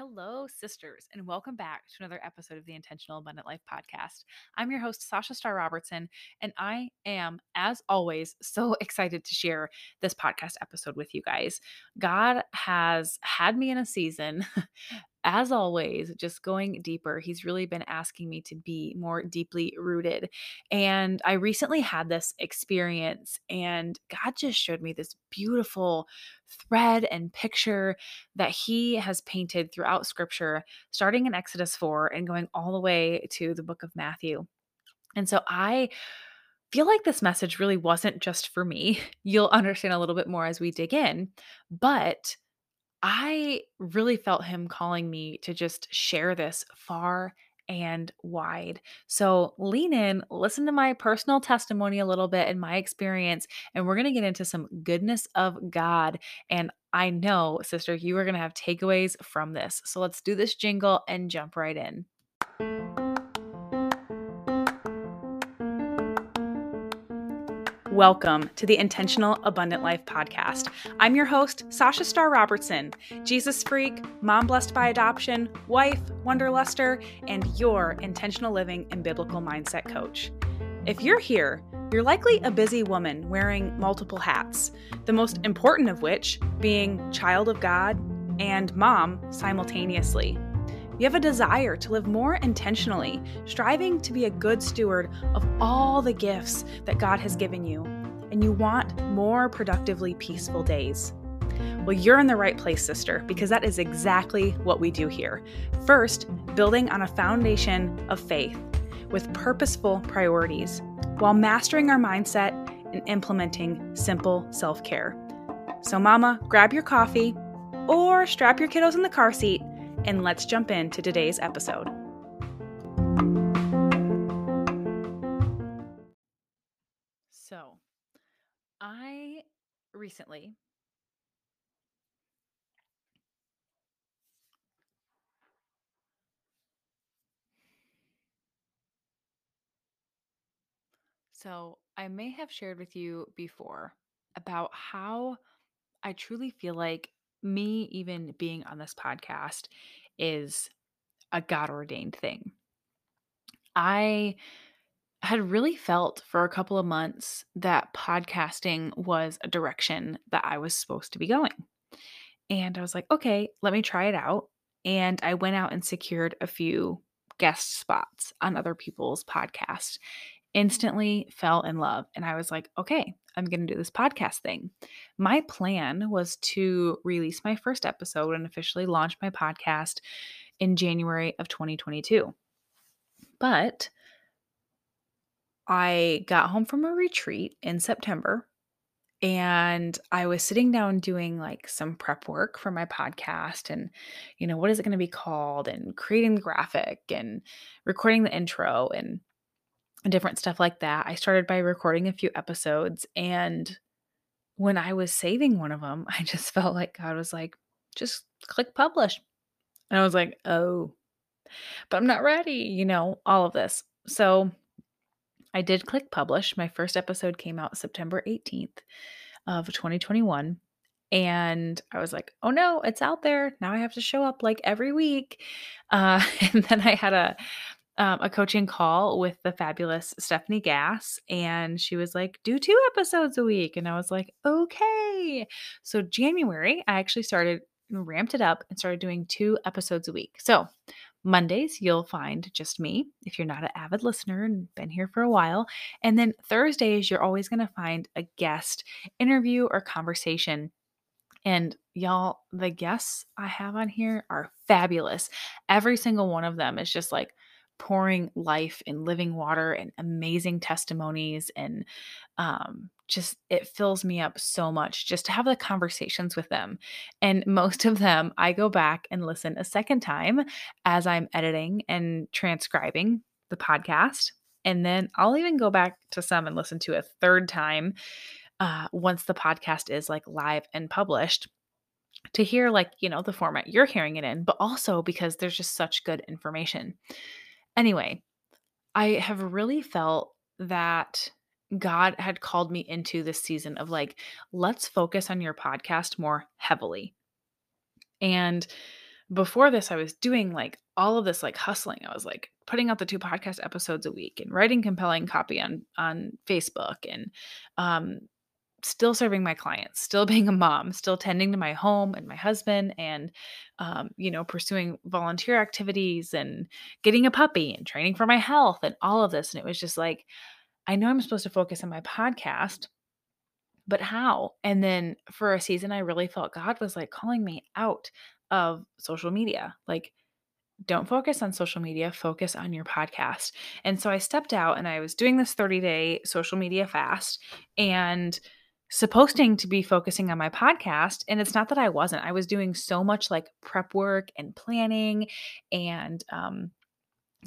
Hello, sisters, and welcome back to another episode of the Intentional Abundant Life podcast. I'm your host, Sasha Star Robertson, and I am, as always, so excited to share this podcast episode with you guys. God has had me in a season as always, just going deeper, he's really been asking me to be more deeply rooted. And I recently had this experience, and God just showed me this beautiful thread and picture that he has painted throughout scripture, starting in Exodus 4 and going all the way to the book of Matthew. And so I feel like this message really wasn't just for me. You'll understand a little bit more as we dig in, but I really felt him calling me to just share this far and wide. So lean in, listen to my personal testimony a little bit and my experience, and we're going to get into some goodness of God. And I know, sister, you are going to have takeaways from this. So let's do this jingle and jump right in. Welcome to the Intentional Abundant Life podcast. I'm your host, Sasha Star Robertson, Jesus freak, mom blessed by adoption, wife, wanderluster, and your intentional living and biblical mindset coach. If you're here, you're likely a busy woman wearing multiple hats, the most important of which being child of God and mom simultaneously. You have a desire to live more intentionally, striving to be a good steward of all the gifts that God has given you, and you want more productively peaceful days. Well, you're in the right place, sister, because that is exactly what we do here. First, building on a foundation of faith with purposeful priorities, while mastering our mindset and implementing simple self care. So, Mama, grab your coffee or strap your kiddos in the car seat and let's jump into today's episode. So, I recently So, I may have shared with you before about how I truly feel like me even being on this podcast is a God ordained thing. I had really felt for a couple of months that podcasting was a direction that I was supposed to be going. And I was like, okay, let me try it out. And I went out and secured a few guest spots on other people's podcasts instantly fell in love. And I was like, okay, I'm going to do this podcast thing. My plan was to release my first episode and officially launch my podcast in January of 2022. But I got home from a retreat in September and I was sitting down doing like some prep work for my podcast and, you know, what is it going to be called and creating the graphic and recording the intro and different stuff like that. I started by recording a few episodes. And when I was saving one of them, I just felt like God was like, just click publish. And I was like, oh, but I'm not ready, you know, all of this. So I did click publish. My first episode came out September 18th of 2021. And I was like, oh no, it's out there. Now I have to show up like every week. Uh, and then I had a um, a coaching call with the fabulous Stephanie Gass, and she was like, "Do two episodes a week," and I was like, "Okay." So January, I actually started ramped it up and started doing two episodes a week. So Mondays, you'll find just me if you're not an avid listener and been here for a while. And then Thursdays, you're always going to find a guest interview or conversation. And y'all, the guests I have on here are fabulous. Every single one of them is just like, pouring life and living water and amazing testimonies and um, just it fills me up so much just to have the conversations with them. And most of them i go back and listen a second time as i'm editing and transcribing the podcast and then i'll even go back to some and listen to a third time uh, once the podcast is like live and published to hear like you know the format you're hearing it in but also because there's just such good information Anyway, I have really felt that God had called me into this season of like, let's focus on your podcast more heavily. And before this, I was doing like all of this like hustling. I was like putting out the two podcast episodes a week and writing compelling copy on on Facebook and um still serving my clients, still being a mom, still tending to my home and my husband, and, um, you know, pursuing volunteer activities and getting a puppy and training for my health and all of this. And it was just like, I know I'm supposed to focus on my podcast, but how? And then for a season, I really felt God was like calling me out of social media. Like, don't focus on social media, focus on your podcast. And so I stepped out and I was doing this 30 day social media fast. And supposing to be focusing on my podcast and it's not that i wasn't i was doing so much like prep work and planning and um,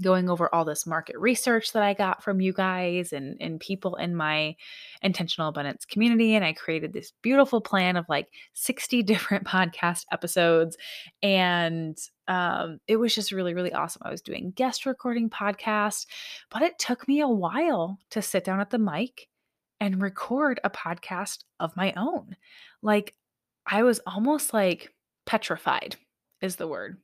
going over all this market research that i got from you guys and and people in my intentional abundance community and i created this beautiful plan of like 60 different podcast episodes and um, it was just really really awesome. I was doing guest recording podcasts but it took me a while to sit down at the mic and record a podcast of my own. Like I was almost like petrified is the word.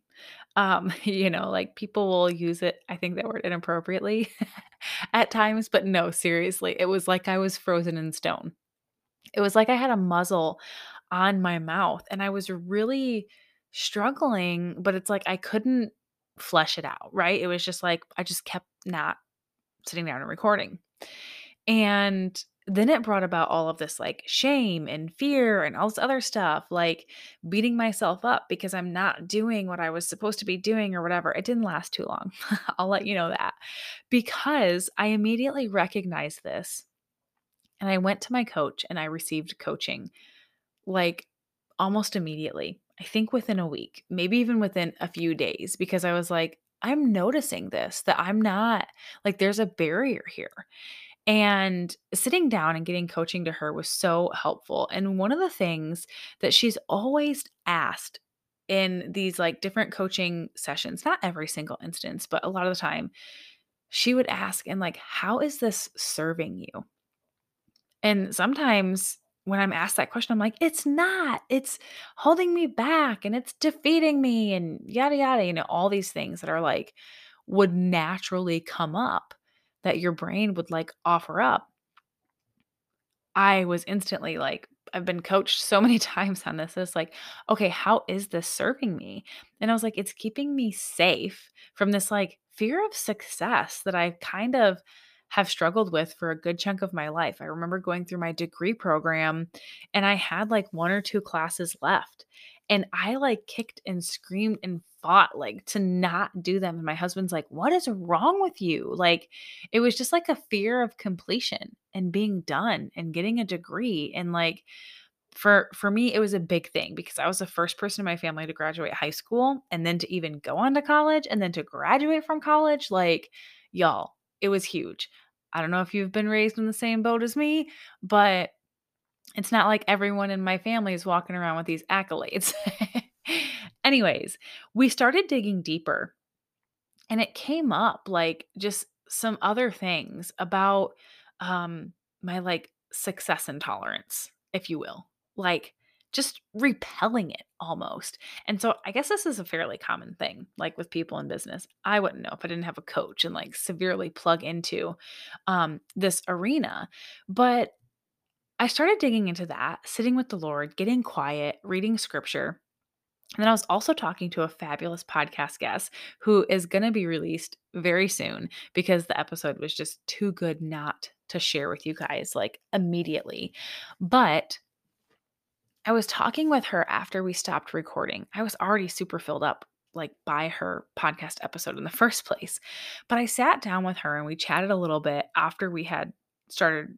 Um, you know, like people will use it, I think that word inappropriately at times, but no, seriously, it was like I was frozen in stone. It was like I had a muzzle on my mouth and I was really struggling, but it's like I couldn't flesh it out, right? It was just like I just kept not sitting down and recording. And then it brought about all of this like shame and fear and all this other stuff, like beating myself up because I'm not doing what I was supposed to be doing or whatever. It didn't last too long. I'll let you know that because I immediately recognized this and I went to my coach and I received coaching like almost immediately. I think within a week, maybe even within a few days, because I was like, I'm noticing this, that I'm not like, there's a barrier here. And sitting down and getting coaching to her was so helpful. And one of the things that she's always asked in these like different coaching sessions, not every single instance, but a lot of the time, she would ask, and like, how is this serving you? And sometimes when I'm asked that question, I'm like, it's not. It's holding me back and it's defeating me and yada, yada, you know, all these things that are like would naturally come up that your brain would like offer up, I was instantly like, I've been coached so many times on this. It's like, okay, how is this serving me? And I was like, it's keeping me safe from this like fear of success that I kind of have struggled with for a good chunk of my life. I remember going through my degree program and I had like one or two classes left. And I like kicked and screamed and fought like to not do them. And my husband's like, What is wrong with you? Like, it was just like a fear of completion and being done and getting a degree. And like, for for me it was a big thing because I was the first person in my family to graduate high school and then to even go on to college and then to graduate from college like y'all it was huge. I don't know if you've been raised in the same boat as me, but it's not like everyone in my family is walking around with these accolades. Anyways, we started digging deeper and it came up like just some other things about um my like success intolerance, if you will. Like just repelling it almost. And so I guess this is a fairly common thing, like with people in business. I wouldn't know if I didn't have a coach and like severely plug into um, this arena. But I started digging into that, sitting with the Lord, getting quiet, reading scripture. And then I was also talking to a fabulous podcast guest who is going to be released very soon because the episode was just too good not to share with you guys like immediately. But I was talking with her after we stopped recording. I was already super filled up like by her podcast episode in the first place. But I sat down with her and we chatted a little bit after we had started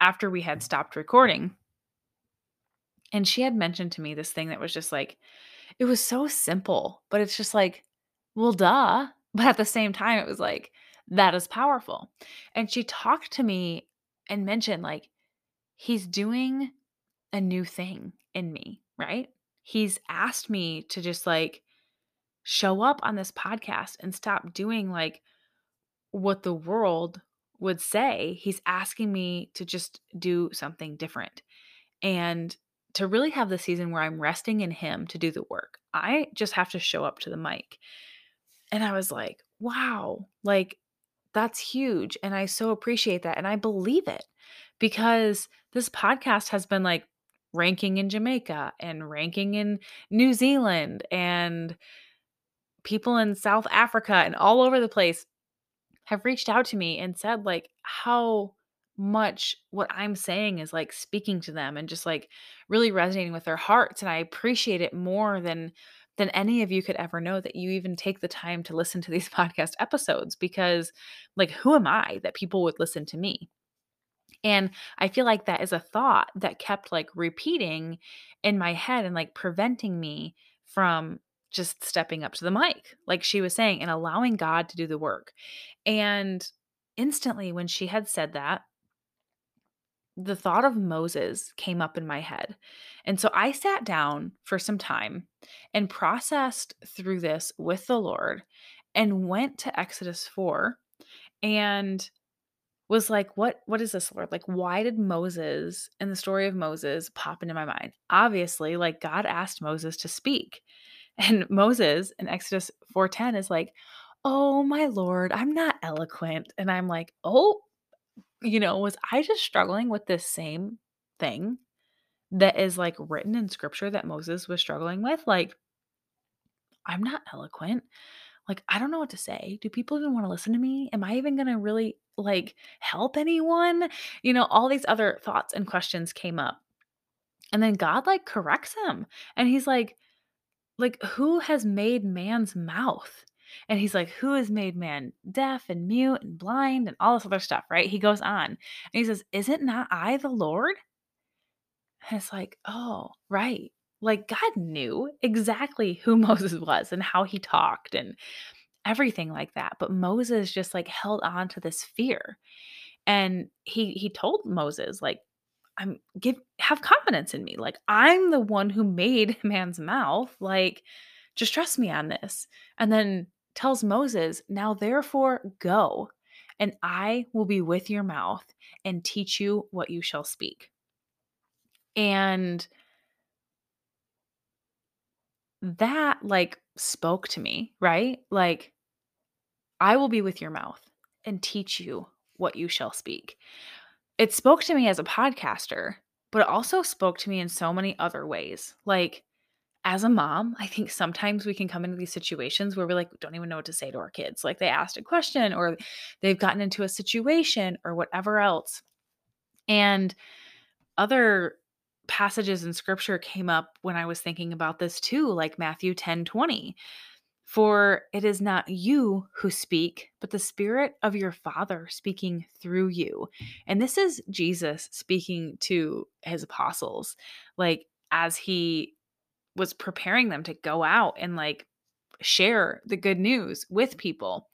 after we had stopped recording. And she had mentioned to me this thing that was just like, it was so simple, but it's just like, well, duh. But at the same time, it was like, that is powerful. And she talked to me and mentioned, like, he's doing a new thing in me, right? He's asked me to just like show up on this podcast and stop doing like what the world would say, he's asking me to just do something different and to really have the season where I'm resting in him to do the work. I just have to show up to the mic. And I was like, wow, like that's huge. And I so appreciate that. And I believe it because this podcast has been like ranking in Jamaica and ranking in New Zealand and people in South Africa and all over the place have reached out to me and said like how much what I'm saying is like speaking to them and just like really resonating with their hearts and I appreciate it more than than any of you could ever know that you even take the time to listen to these podcast episodes because like who am I that people would listen to me? And I feel like that is a thought that kept like repeating in my head and like preventing me from just stepping up to the mic, like she was saying, and allowing God to do the work. And instantly, when she had said that, the thought of Moses came up in my head. And so I sat down for some time and processed through this with the Lord and went to Exodus 4 and was like what what is this lord like why did moses and the story of moses pop into my mind obviously like god asked moses to speak and moses in exodus 4.10 is like oh my lord i'm not eloquent. And i'm like oh you know was i just struggling with this same thing that is like written in scripture that moses was struggling with? Like i'm not eloquent. Like i don't know what to say. Do people even want to listen to me? Am i even going to really like help anyone? You know all these other thoughts and questions came up. And then god like corrects him. And he's like like who has made man's mouth and he's like who has made man deaf and mute and blind and all this other stuff right he goes on and he says is it not i the lord and it's like oh right like God knew exactly who Moses was and how he talked and everything like that. But Moses just like held on to this fear. And he he told Moses like I'm give have confidence in me. Like I'm the one who made man's mouth. Like just trust me on this. And then tells Moses, "Now therefore go, and I will be with your mouth and teach you what you shall speak." And that like spoke to me, right? Like, I will be with your mouth and teach you what you shall speak. It spoke to me as a podcaster, but it also spoke to me in so many other ways. Like, as a mom, I think sometimes we can come into these situations where we like don't even know what to say to our kids. Like they asked a question or they've gotten into a situation or whatever else. And other passages in scripture came up when I was thinking about this too, like Matthew 10 20. For it is not you who speak, but the Spirit of your Father speaking through you. And this is Jesus speaking to his apostles, like as he was preparing them to go out and like share the good news with people.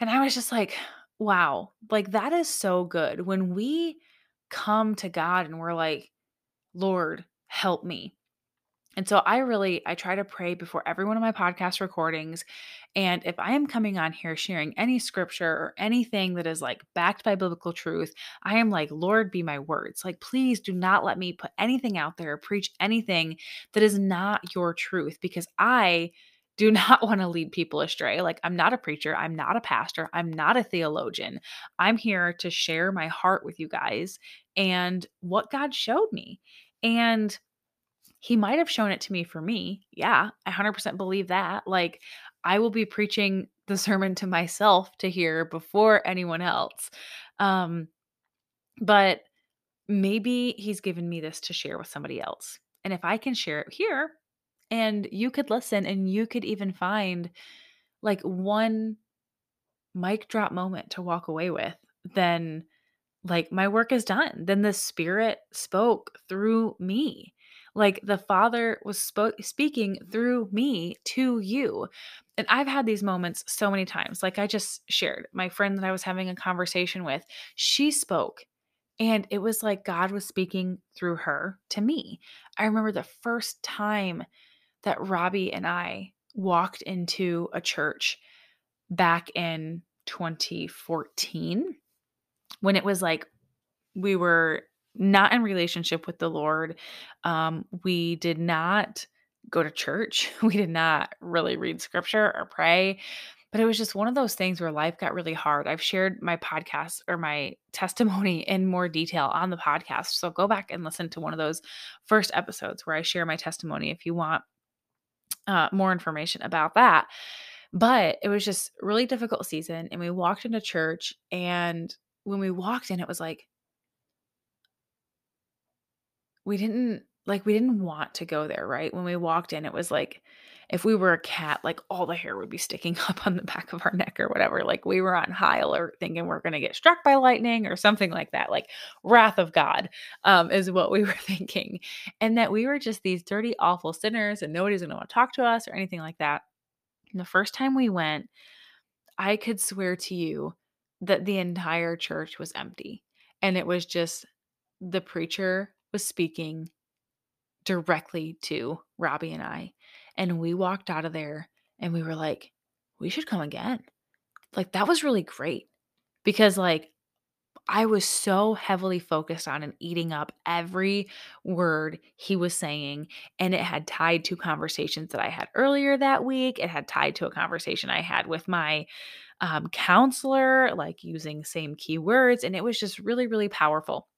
And I was just like, wow, like that is so good. When we come to God and we're like, Lord, help me. And so I really I try to pray before every one of my podcast recordings and if I am coming on here sharing any scripture or anything that is like backed by biblical truth, I am like, Lord, be my words. Like, please do not let me put anything out there preach anything that is not your truth because I do not want to lead people astray. Like, I'm not a preacher. I'm not a pastor. I'm not a theologian. I'm here to share my heart with you guys and what God showed me. And he might have shown it to me for me. Yeah, I 100% believe that. Like, I will be preaching the sermon to myself to hear before anyone else. Um, but maybe he's given me this to share with somebody else. And if I can share it here and you could listen and you could even find like one mic drop moment to walk away with, then like my work is done. Then the spirit spoke through me. Like the Father was spo- speaking through me to you. And I've had these moments so many times. Like I just shared, my friend that I was having a conversation with, she spoke and it was like God was speaking through her to me. I remember the first time that Robbie and I walked into a church back in 2014 when it was like we were not in relationship with the Lord. Um, we did not go to church. We did not really read scripture or pray. But it was just one of those things where life got really hard. I've shared my podcast or my testimony in more detail on the podcast. So go back and listen to one of those first episodes where I share my testimony if you want uh, more information about that. But it was just really difficult season. And we walked into church. And when we walked in, it was like, we didn't like we didn't want to go there, right? When we walked in, it was like if we were a cat, like all the hair would be sticking up on the back of our neck or whatever. Like we were on high alert thinking we're going to get struck by lightning or something like that. Like wrath of God um, is what we were thinking. And that we were just these dirty, awful sinners and nobody's going to want to talk to us or anything like that. And the first time we went, I could swear to you that the entire church was empty. And it was just the preacher was speaking directly to Robbie and I. And we walked out of there and we were like, we should come again. Like, that was really great because, like, I was so heavily focused on and eating up every word he was saying. And it had tied to conversations that I had earlier that week. It had tied to a conversation I had with my um, counselor, like using same keywords. And it was just really, really powerful.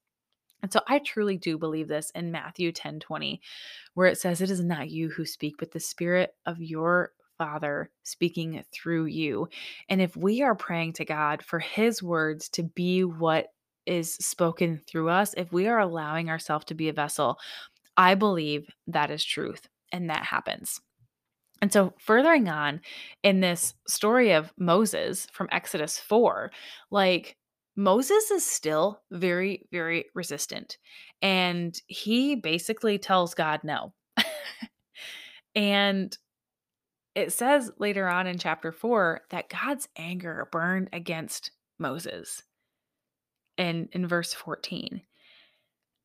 And so I truly do believe this in Matthew 10 20, where it says, It is not you who speak, but the spirit of your Father speaking through you. And if we are praying to God for his words to be what is spoken through us, if we are allowing ourselves to be a vessel, I believe that is truth and that happens. And so, furthering on in this story of Moses from Exodus 4, like Moses is still very, very resistant. And he basically tells God no. and it says later on in chapter four that God's anger burned against Moses in, in verse 14.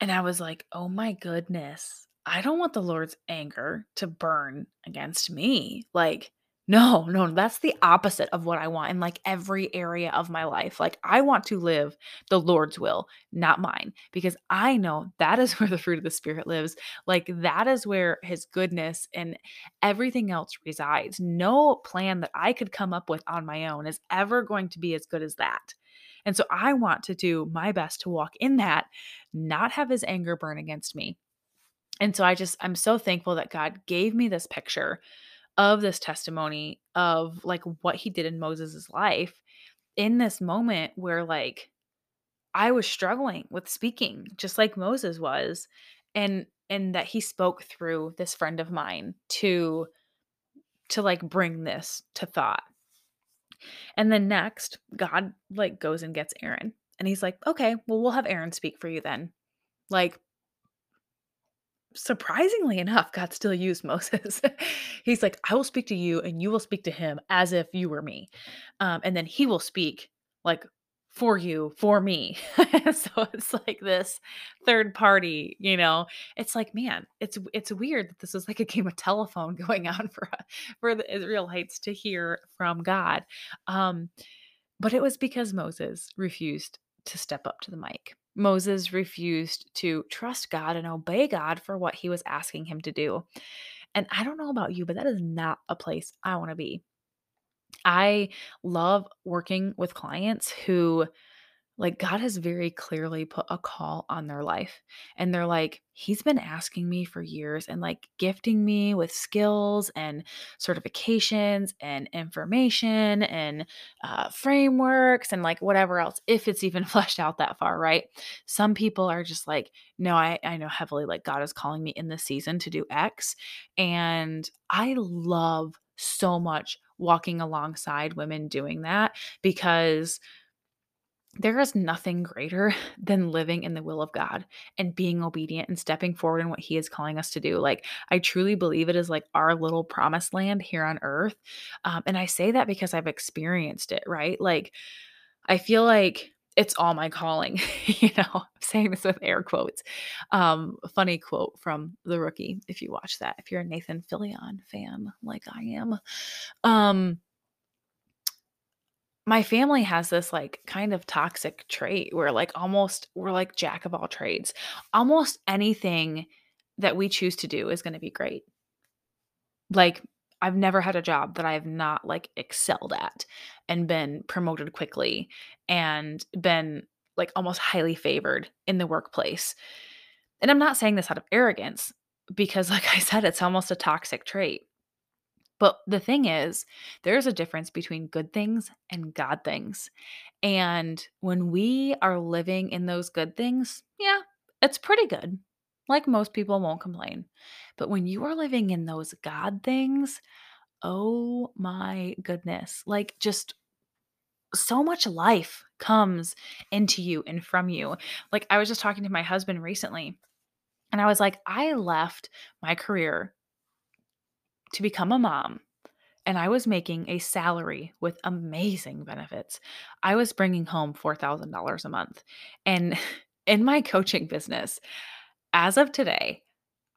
And I was like, oh my goodness, I don't want the Lord's anger to burn against me. Like, no, no, that's the opposite of what I want in like every area of my life. Like, I want to live the Lord's will, not mine, because I know that is where the fruit of the Spirit lives. Like, that is where His goodness and everything else resides. No plan that I could come up with on my own is ever going to be as good as that. And so I want to do my best to walk in that, not have His anger burn against me. And so I just, I'm so thankful that God gave me this picture of this testimony of like what he did in Moses' life in this moment where like I was struggling with speaking just like Moses was and and that he spoke through this friend of mine to to like bring this to thought. And then next, God like goes and gets Aaron. And he's like, "Okay, well we'll have Aaron speak for you then." Like surprisingly enough, God still used Moses. He's like, I will speak to you and you will speak to him as if you were me. Um, and then he will speak like for you, for me. so it's like this third party, you know. It's like, man, it's it's weird that this is like a game of telephone going on for for the Israelites to hear from God. Um, but it was because Moses refused to step up to the mic. Moses refused to trust God and obey God for what he was asking him to do. And I don't know about you, but that is not a place I want to be. I love working with clients who like God has very clearly put a call on their life. And they're like, He's been asking me for years and like gifting me with skills and certifications and information and uh, frameworks and like whatever else, if it's even fleshed out that far, right? Some people are just like, No, I, I know heavily like God is calling me in this season to do X. And I love so much walking alongside women doing that because there is nothing greater than living in the will of God and being obedient and stepping forward in what He is calling us to do. Like, I truly believe it is like our little promised land here on earth. Um, and I say that because I've experienced it, right? Like, I feel like it's all my calling. you know, I'm saying this with air quotes. Um, funny quote from The Rookie, if you watch that, if you're a Nathan Fillion fan like I am. Um, my family has this like kind of toxic trait where like almost we're like jack of all trades. Almost anything that we choose to do is going to be great. Like I've never had a job that I have not like excelled at and been promoted quickly and been like almost highly favored in the workplace. And I'm not saying this out of arrogance because like I said it's almost a toxic trait. But the thing is, there's a difference between good things and God things. And when we are living in those good things, yeah, it's pretty good. Like most people won't complain. But when you are living in those God things, oh my goodness, like just so much life comes into you and from you. Like I was just talking to my husband recently, and I was like, I left my career to become a mom and I was making a salary with amazing benefits. I was bringing home $4,000 a month. And in my coaching business, as of today,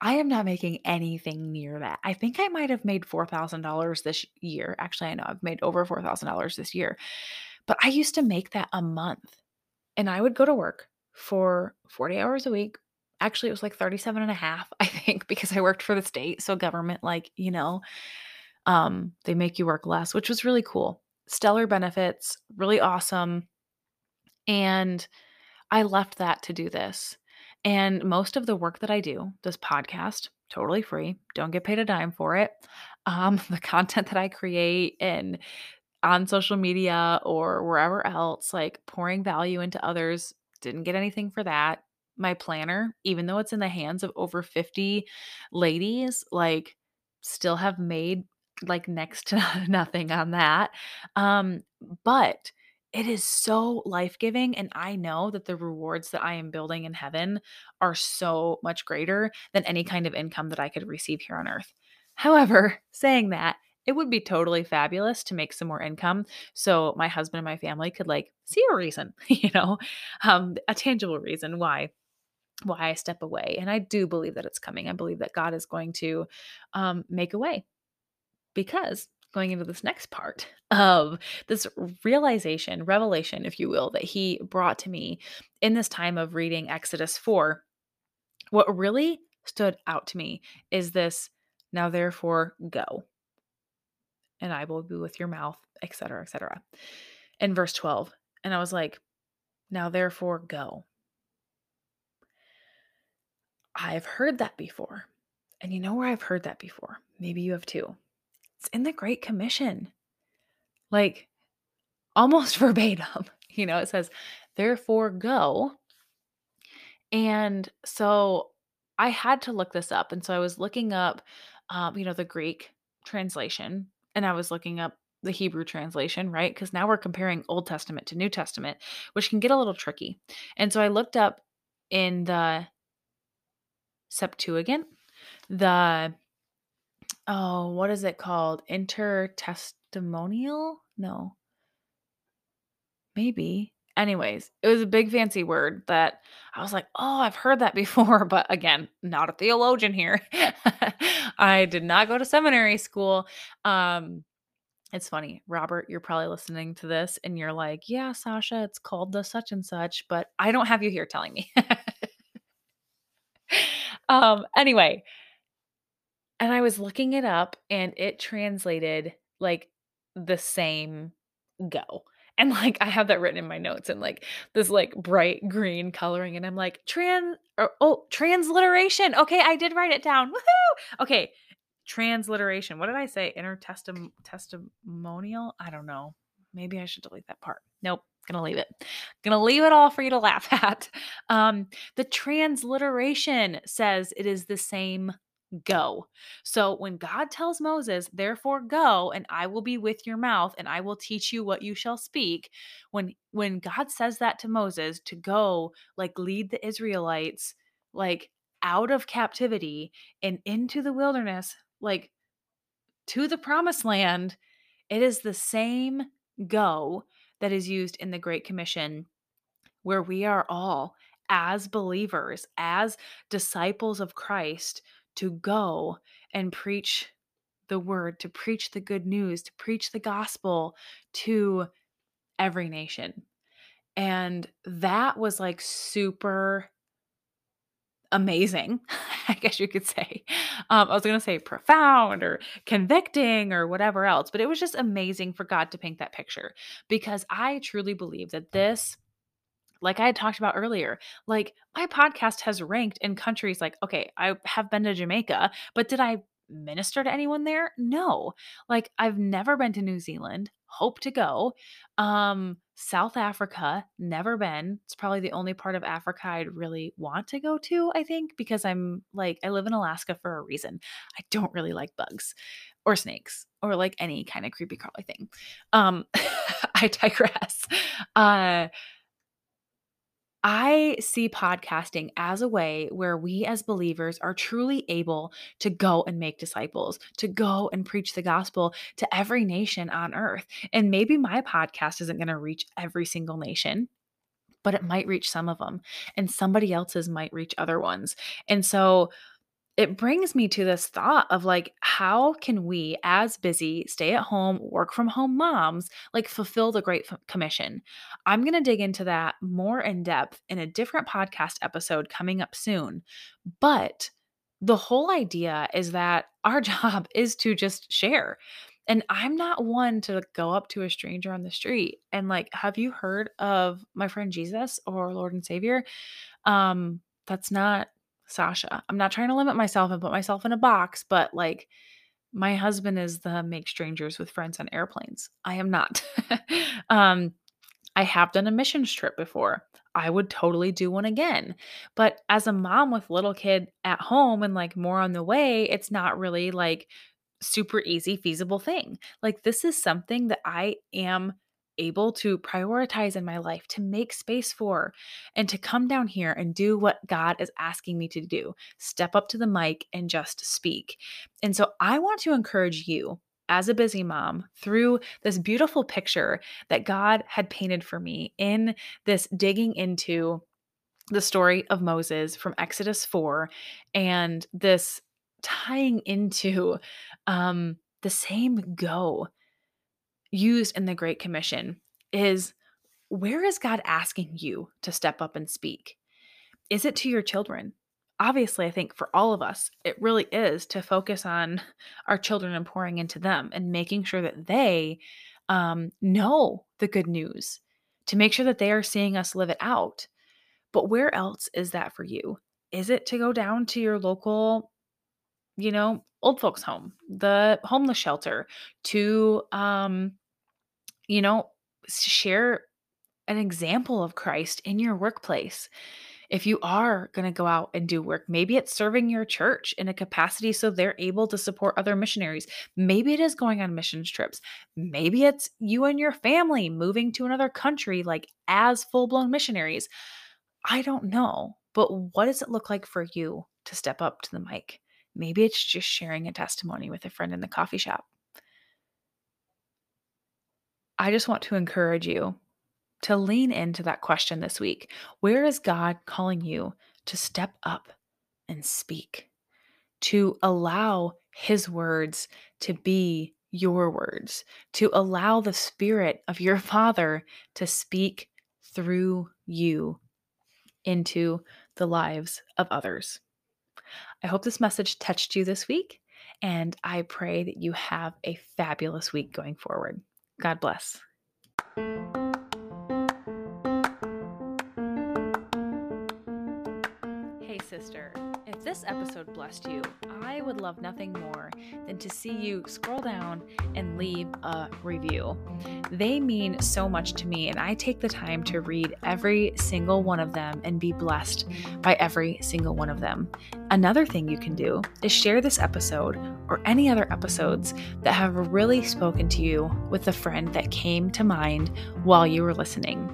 I am not making anything near that. I think I might have made $4,000 this year. Actually, I know I've made over $4,000 this year. But I used to make that a month. And I would go to work for 40 hours a week. Actually, it was like 37 and a half, I think, because I worked for the state. So government, like, you know, um, they make you work less, which was really cool. Stellar benefits, really awesome. And I left that to do this. And most of the work that I do, this podcast, totally free, don't get paid a dime for it. Um, the content that I create and on social media or wherever else, like pouring value into others, didn't get anything for that. My planner, even though it's in the hands of over 50 ladies, like still have made like next to nothing on that. Um, but it is so life giving. And I know that the rewards that I am building in heaven are so much greater than any kind of income that I could receive here on earth. However, saying that, it would be totally fabulous to make some more income so my husband and my family could like see a reason, you know, um, a tangible reason why why I step away. And I do believe that it's coming. I believe that God is going to um, make a way because going into this next part of this realization, revelation, if you will, that he brought to me in this time of reading Exodus 4, what really stood out to me is this now therefore go and i will be with your mouth etc etc in verse 12 and i was like now therefore go i've heard that before and you know where i've heard that before maybe you have too it's in the Great Commission. Like almost verbatim. You know, it says, therefore go. And so I had to look this up. And so I was looking up, um, you know, the Greek translation and I was looking up the Hebrew translation, right? Because now we're comparing Old Testament to New Testament, which can get a little tricky. And so I looked up in the Septuagint, the Oh, what is it called? Intertestamental? No. Maybe. Anyways, it was a big fancy word that I was like, oh, I've heard that before. But again, not a theologian here. I did not go to seminary school. Um, it's funny, Robert, you're probably listening to this and you're like, yeah, Sasha, it's called the such and such, but I don't have you here telling me. um, anyway, and I was looking it up and it translated like the same go. And like I have that written in my notes and like this like bright green coloring and I'm like trans or, oh transliteration. Okay, I did write it down. Woohoo! Okay. Transliteration. What did I say? Testimonial? I don't know. Maybe I should delete that part. Nope. Gonna leave it. Gonna leave it all for you to laugh at. Um, the transliteration says it is the same go. So when God tells Moses, therefore go and I will be with your mouth and I will teach you what you shall speak, when when God says that to Moses to go like lead the Israelites like out of captivity and into the wilderness, like to the promised land, it is the same go that is used in the Great Commission where we are all as believers, as disciples of Christ, to go and preach the word, to preach the good news, to preach the gospel, to every nation. And that was like super amazing, I guess you could say. Um, I was going to say profound or convicting or whatever else, but it was just amazing for God to paint that picture because I truly believe that this like I had talked about earlier, like my podcast has ranked in countries like, okay, I have been to Jamaica, but did I minister to anyone there? No. Like I've never been to New Zealand, hope to go. Um South Africa, never been. It's probably the only part of Africa I'd really want to go to, I think, because I'm like I live in Alaska for a reason. I don't really like bugs or snakes or like any kind of creepy crawly thing. Um I digress. Uh I see podcasting as a way where we as believers are truly able to go and make disciples, to go and preach the gospel to every nation on earth. And maybe my podcast isn't going to reach every single nation, but it might reach some of them, and somebody else's might reach other ones. And so, it brings me to this thought of like how can we as busy stay at home work from home moms like fulfill the great commission? I'm going to dig into that more in depth in a different podcast episode coming up soon but the whole idea is that our job is to just share and i'm not one to go up to a stranger on the street and like have you heard of my friend jesus or lord and savior? Um that's not Sasha. I'm not trying to limit myself and put myself in a box, but like my husband is the make strangers with friends on airplanes. I am not. um I have done a missions trip before. I would totally do one again. But as a mom with little kid at home and like more on the way, it's not really like super easy feasible thing. Like this is something that I am able to prioritize in my life, to make space for, and to come down here and do what God is asking me to do step up to the mic and just speak. And so I want to encourage you. As a busy mom, through this beautiful picture that God had painted for me in this digging into the story of Moses from Exodus 4 and this tying into um, the same go used in the Great Commission is where is God asking you to step up and speak? Is it to your children? Obviously, I think for all of us, it really is to focus on our children and pouring into them and making sure that they um, know the good news, to make sure that they are seeing us live it out. But where else is that for you? Is it to go down to your local, you know, old folks' home, the homeless shelter, to um, you know, share an example of Christ in your workplace. If you are going to go out and do work, maybe it's serving your church in a capacity so they're able to support other missionaries. Maybe it is going on missions trips. Maybe it's you and your family moving to another country, like as full blown missionaries. I don't know, but what does it look like for you to step up to the mic? Maybe it's just sharing a testimony with a friend in the coffee shop. I just want to encourage you to lean into that question this week. Where is God calling you to step up and speak? To allow His words to be your words, to allow the Spirit of your Father to speak through you into the lives of others. I hope this message touched you this week, and I pray that you have a fabulous week going forward. God bless. Hey, sister. If this episode blessed you, I would love nothing more than to see you scroll down and leave a review. They mean so much to me, and I take the time to read every single one of them and be blessed by every single one of them. Another thing you can do is share this episode or any other episodes that have really spoken to you with a friend that came to mind while you were listening.